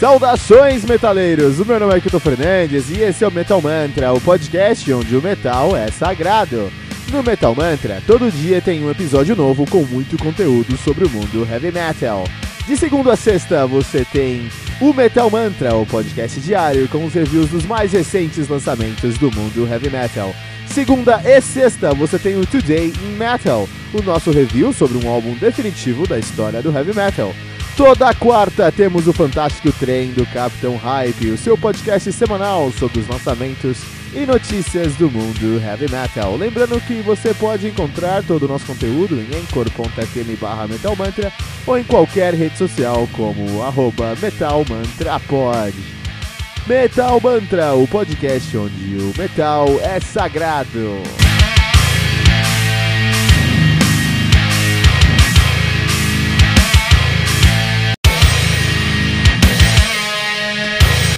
Saudações, metaleiros! O meu nome é Kito Fernandes e esse é o Metal Mantra, o podcast onde o metal é sagrado. No Metal Mantra, todo dia tem um episódio novo com muito conteúdo sobre o mundo heavy metal. De segunda a sexta, você tem o Metal Mantra, o podcast diário com os reviews dos mais recentes lançamentos do mundo heavy metal. Segunda e sexta, você tem o Today in Metal, o nosso review sobre um álbum definitivo da história do heavy metal. Toda quarta temos o fantástico trem do Capitão Hype, o seu podcast semanal sobre os lançamentos e notícias do mundo heavy metal. Lembrando que você pode encontrar todo o nosso conteúdo em anchor.fm barra metalmantra ou em qualquer rede social como arroba metalmantrapod. Metal Mantra, o podcast onde o metal é sagrado.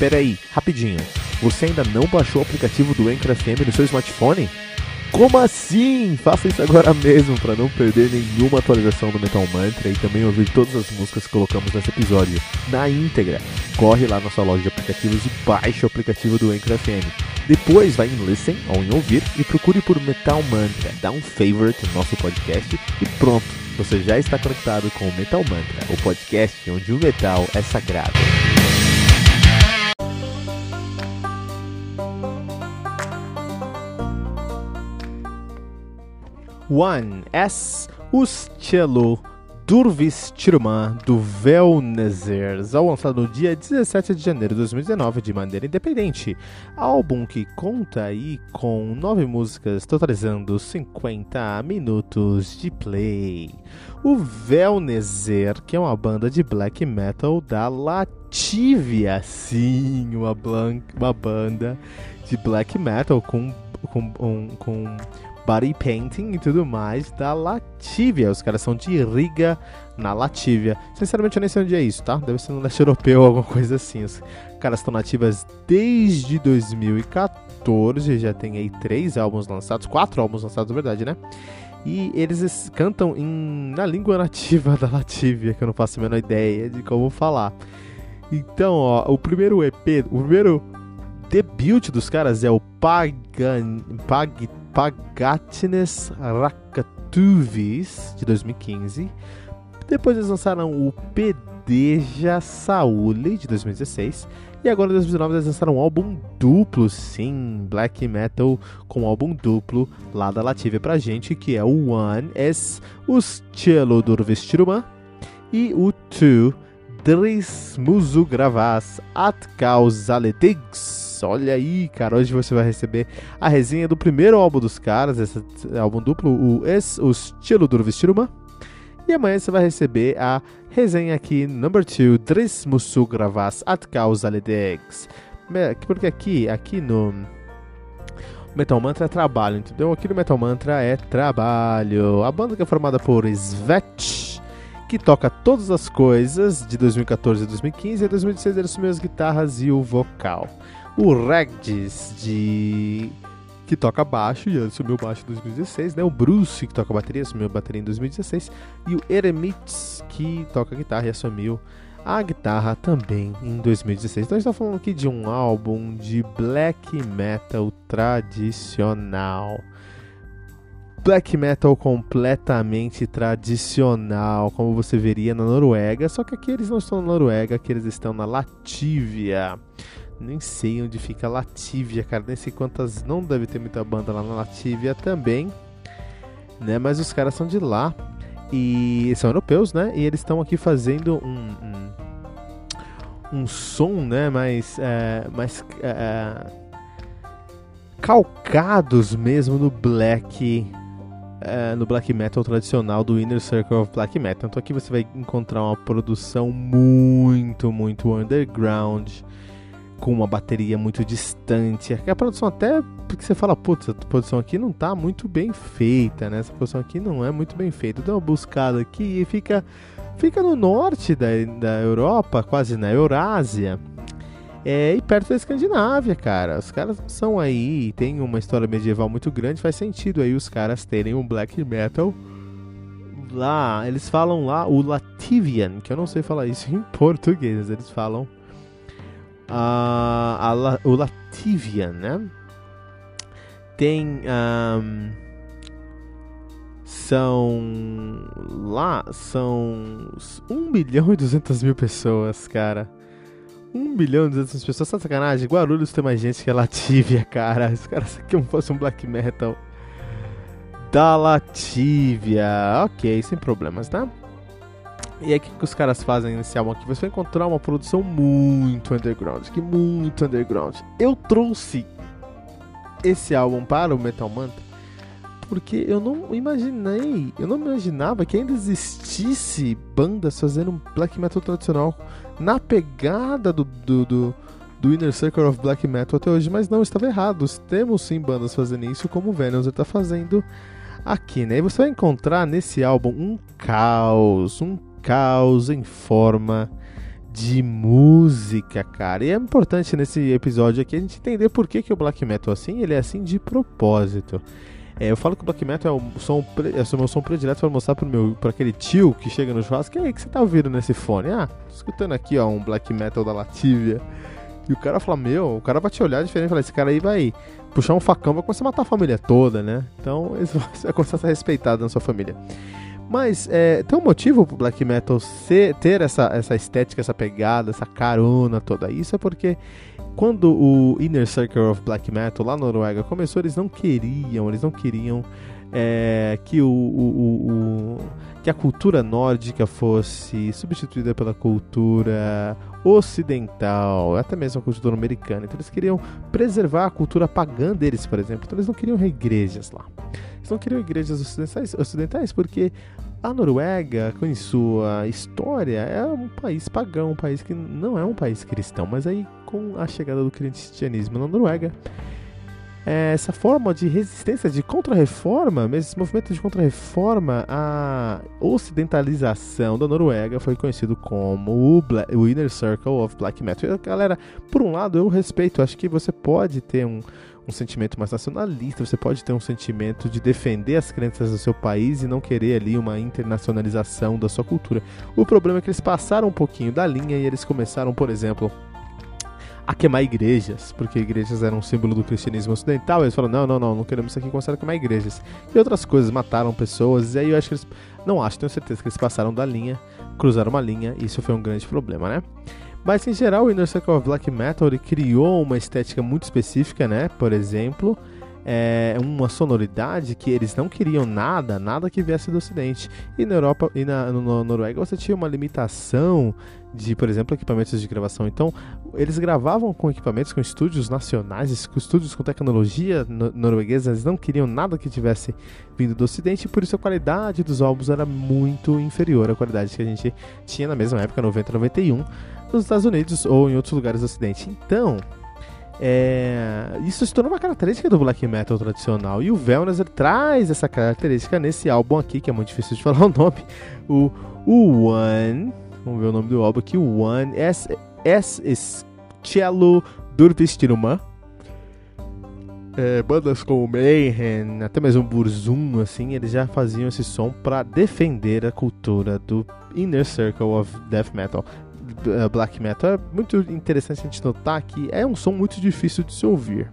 Peraí, rapidinho. Você ainda não baixou o aplicativo do Anchor FM no seu smartphone? Como assim? Faça isso agora mesmo para não perder nenhuma atualização do Metal Mantra e também ouvir todas as músicas que colocamos nesse episódio na íntegra. Corre lá na sua loja de aplicativos e baixe o aplicativo do Anchor FM. Depois vai em Listen ou em Ouvir e procure por Metal Mantra. Dá um favorite no nosso podcast e pronto, você já está conectado com o Metal Mantra, o podcast onde o metal é sagrado. One S Ustelo Durvistirma do Velnezers, ao lançado no dia 17 de janeiro de 2019 de maneira independente. Álbum que conta aí com nove músicas, totalizando 50 minutos de play. O Velnezer, que é uma banda de black metal da Latívia, sim, uma, uma banda de black metal com, com, um, com body painting e tudo mais da Latívia. Os caras são de Riga, na Latívia. Sinceramente, eu nem sei onde é isso, tá? Deve ser no leste europeu ou alguma coisa assim. Os caras estão nativas desde 2014, já tem aí três álbuns lançados, quatro álbuns lançados, na verdade, né? E eles cantam em, na língua nativa da Latívia, que eu não faço a menor ideia de como falar. Então, ó, o primeiro EP, o primeiro debut dos caras é o Pagan, Pag, Pagatines Rakatuvis, de 2015. Depois eles lançaram o Pedeja Saúle, de 2016. E agora em 2019 eles lançaram um álbum duplo, sim, black metal com um álbum duplo lá da Lativia pra gente, que é o One es o Cielo Durvestiruma e o Two Dris Musu Gravas At Causaletigs Olha aí, cara, hoje você vai receber a resenha do primeiro álbum dos caras, esse álbum duplo, o, es, o Estilo do Vestiruma. E amanhã você vai receber a resenha aqui, number 2, Dres Musu Gravas at Causa Ledex. Porque aqui, aqui no Metal Mantra é trabalho, entendeu? Aqui no Metal Mantra é trabalho. A banda que é formada por Svet, que toca todas as coisas de 2014 a 2015, e 2016 ele assumiu as guitarras e o vocal o Regis de que toca baixo e assumiu baixo em 2016, né? O Bruce que toca bateria assumiu bateria em 2016 e o Eremits que toca guitarra e assumiu a guitarra também em 2016. Então a gente tá falando aqui de um álbum de black metal tradicional. Black metal completamente tradicional, como você veria na Noruega, só que aqui eles não estão na Noruega, aqui eles estão na Latívia. Nem sei onde fica Latívia, cara. Nem sei quantas. Não deve ter muita banda lá na Latívia também. Né? Mas os caras são de lá. E são europeus, né? E eles estão aqui fazendo um, um, um, som, né? Mais. É, mais é, calcados mesmo no black. É, no black metal tradicional do Inner Circle of Black Metal. Então aqui você vai encontrar uma produção muito, muito underground com uma bateria muito distante. A produção até porque você fala, putz, a produção aqui não tá muito bem feita, né? Essa produção aqui não é muito bem feita. Dá uma buscada aqui e fica, fica no norte da, da Europa, quase na Eurásia. É, e perto da Escandinávia, cara. Os caras são aí, tem uma história medieval muito grande, faz sentido aí os caras terem um black metal lá. Eles falam lá o Latvian, que eu não sei falar isso em português, eles falam a, a, o Lativian, né? Tem. Um, são. Lá são 1 milhão e 200 mil pessoas, cara. 1 milhão e 200 mil pessoas, tá sacanagem? Guarulhos tem mais gente que a Lativia, cara. Os caras aqui como fosse um black metal. Da Lativia. Ok, sem problemas, tá? E aí, o que, que os caras fazem nesse álbum aqui? Você vai encontrar uma produção muito underground, que muito underground. Eu trouxe esse álbum para o Metal Mantra porque eu não imaginei, eu não imaginava que ainda existisse bandas fazendo black metal tradicional na pegada do, do, do, do Inner Circle of Black Metal até hoje, mas não, estava errado. Temos sim bandas fazendo isso, como o Venom está fazendo aqui, né? E você vai encontrar nesse álbum um caos, um caos em forma de música, cara. E é importante nesse episódio aqui a gente entender por que, que o black metal é assim, ele é assim de propósito. É, eu falo que o black metal é o, som, é o meu som predileto para mostrar pro meu, para aquele tio que chega no churrasco. E aí, que você tá ouvindo nesse fone? Ah, tô escutando aqui, ó, um black metal da Lativia. E o cara fala, meu, o cara vai te olhar diferente e falar, esse cara aí vai puxar um facão, vai começar a matar a família toda, né? Então, você vai começar a ser respeitado na sua família. Mas é, tem um motivo pro black metal ser, ter essa, essa estética, essa pegada, essa carona toda. Isso é porque quando o Inner Circle of Black Metal lá na Noruega começou, eles não queriam, eles não queriam é, que, o, o, o, que a cultura nórdica fosse substituída pela cultura ocidental, até mesmo a cultura americana. Então eles queriam preservar a cultura pagã deles, por exemplo. Então eles não queriam igrejas lá. Eles não queriam igrejas ocidentais, ocidentais porque a Noruega, com sua história, é um país pagão, um país que não é um país cristão, mas aí com a chegada do cristianismo na Noruega, é, essa forma de resistência, de contra-reforma, mesmo esse movimento de contra-reforma, a ocidentalização da Noruega foi conhecido como o, Black, o Inner Circle of Black Metal. Galera, por um lado, eu respeito, acho que você pode ter um, um sentimento mais nacionalista, você pode ter um sentimento de defender as crenças do seu país e não querer ali uma internacionalização da sua cultura. O problema é que eles passaram um pouquinho da linha e eles começaram, por exemplo, a queimar igrejas, porque igrejas eram um símbolo do cristianismo ocidental. Eles falaram: não, não, não, não queremos isso aqui, começaram queimar igrejas. E outras coisas, mataram pessoas. E aí eu acho que eles. Não acho, tenho certeza que eles passaram da linha, cruzaram uma linha, e isso foi um grande problema, né? Mas em geral, o Inner Circle of Black Metal criou uma estética muito específica, né? Por exemplo, é, uma sonoridade que eles não queriam nada, nada que viesse do Ocidente. E na Europa e na, no, Noruega você tinha uma limitação de, por exemplo, equipamentos de gravação. Então, eles gravavam com equipamentos, com estúdios nacionais, com estúdios com tecnologia no norueguesa, eles não queriam nada que tivesse vindo do Ocidente, por isso a qualidade dos álbuns era muito inferior à qualidade que a gente tinha na mesma época, 90 91 nos Estados Unidos ou em outros lugares do Ocidente. Então, é, isso se tornou uma característica do black metal tradicional. E o Velner traz essa característica nesse álbum aqui, que é muito difícil de falar o nome. O, o One. Vamos ver o nome do álbum aqui. One. S. S. Cello Durvistiruma. É, bandas como Mayhem, até mesmo Burzum, assim, eles já faziam esse som para defender a cultura do Inner Circle of Death Metal. Eh, black metal, é muito interessante a gente notar que é um som muito difícil de se ouvir.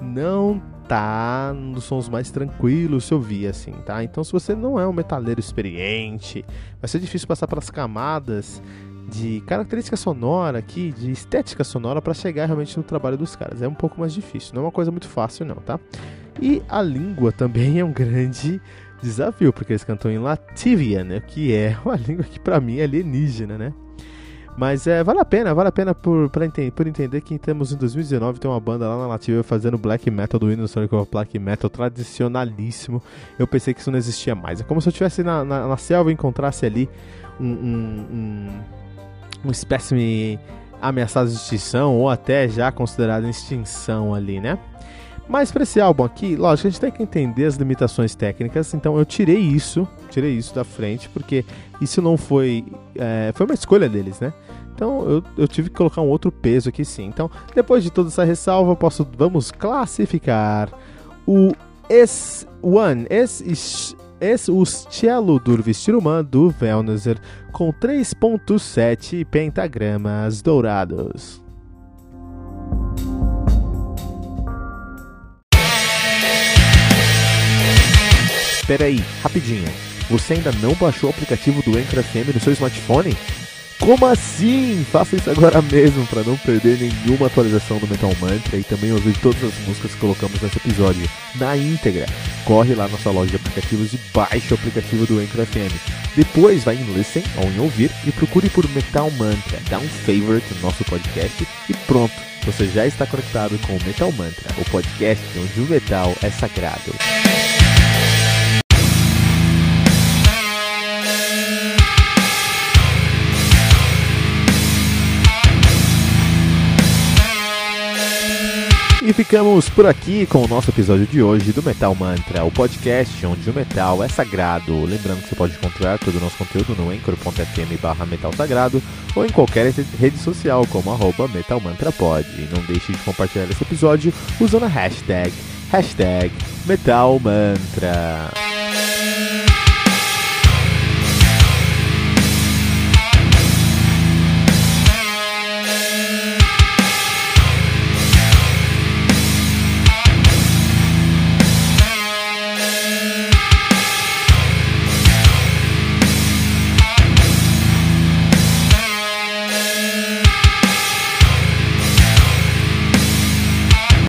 Não tá nos sons mais tranquilos se ouvir assim, tá? Então se você não é um metaleiro experiente, vai ser difícil passar pelas camadas de característica sonora aqui, de estética sonora para chegar realmente no trabalho dos caras. É um pouco mais difícil, não é uma coisa muito fácil não, tá? E a língua também é um grande desafio, porque eles cantam em Latvian, né? Que é uma língua que para mim é alienígena, né? Mas é, vale a pena, vale a pena por, pra ente por entender que temos em 2019 tem uma banda lá na Lativa fazendo black metal do Windows Sonic of Black Metal tradicionalíssimo. Eu pensei que isso não existia mais. É como se eu estivesse na, na, na, selva e encontrasse ali um, um, um, um espécime ameaçado de extinção ou até já considerado extinção ali, né? Mas para esse álbum aqui, lógico, a gente tem que entender as limitações técnicas, então eu tirei isso, tirei isso da frente, porque isso não foi. É, foi uma escolha deles, né? Então eu, eu tive que colocar um outro peso aqui sim. Então, depois de toda essa ressalva, posso, vamos classificar o S1, S, S o Cielo Durvistirumã do Velnezer com 3.7 pentagramas dourados. Pera aí, rapidinho. Você ainda não baixou o aplicativo do Anchor FM no seu smartphone? Como assim? Faça isso agora mesmo para não perder nenhuma atualização do Metal Mantra e também ouvir todas as músicas que colocamos nesse episódio na íntegra. Corre lá na sua loja de aplicativos e baixe o aplicativo do Anchor FM. Depois vai em Listen ou em Ouvir e procure por Metal Mantra. Dá um favorite no nosso podcast e pronto. Você já está conectado com o Metal Mantra, o podcast onde o metal é sagrado. E ficamos por aqui com o nosso episódio de hoje do Metal Mantra, o podcast onde o metal é sagrado. Lembrando que você pode encontrar todo o nosso conteúdo no anchor.fm barra ou em qualquer rede social como arroba metalmantrapod. E não deixe de compartilhar esse episódio usando a hashtag, hashtag metalmantra.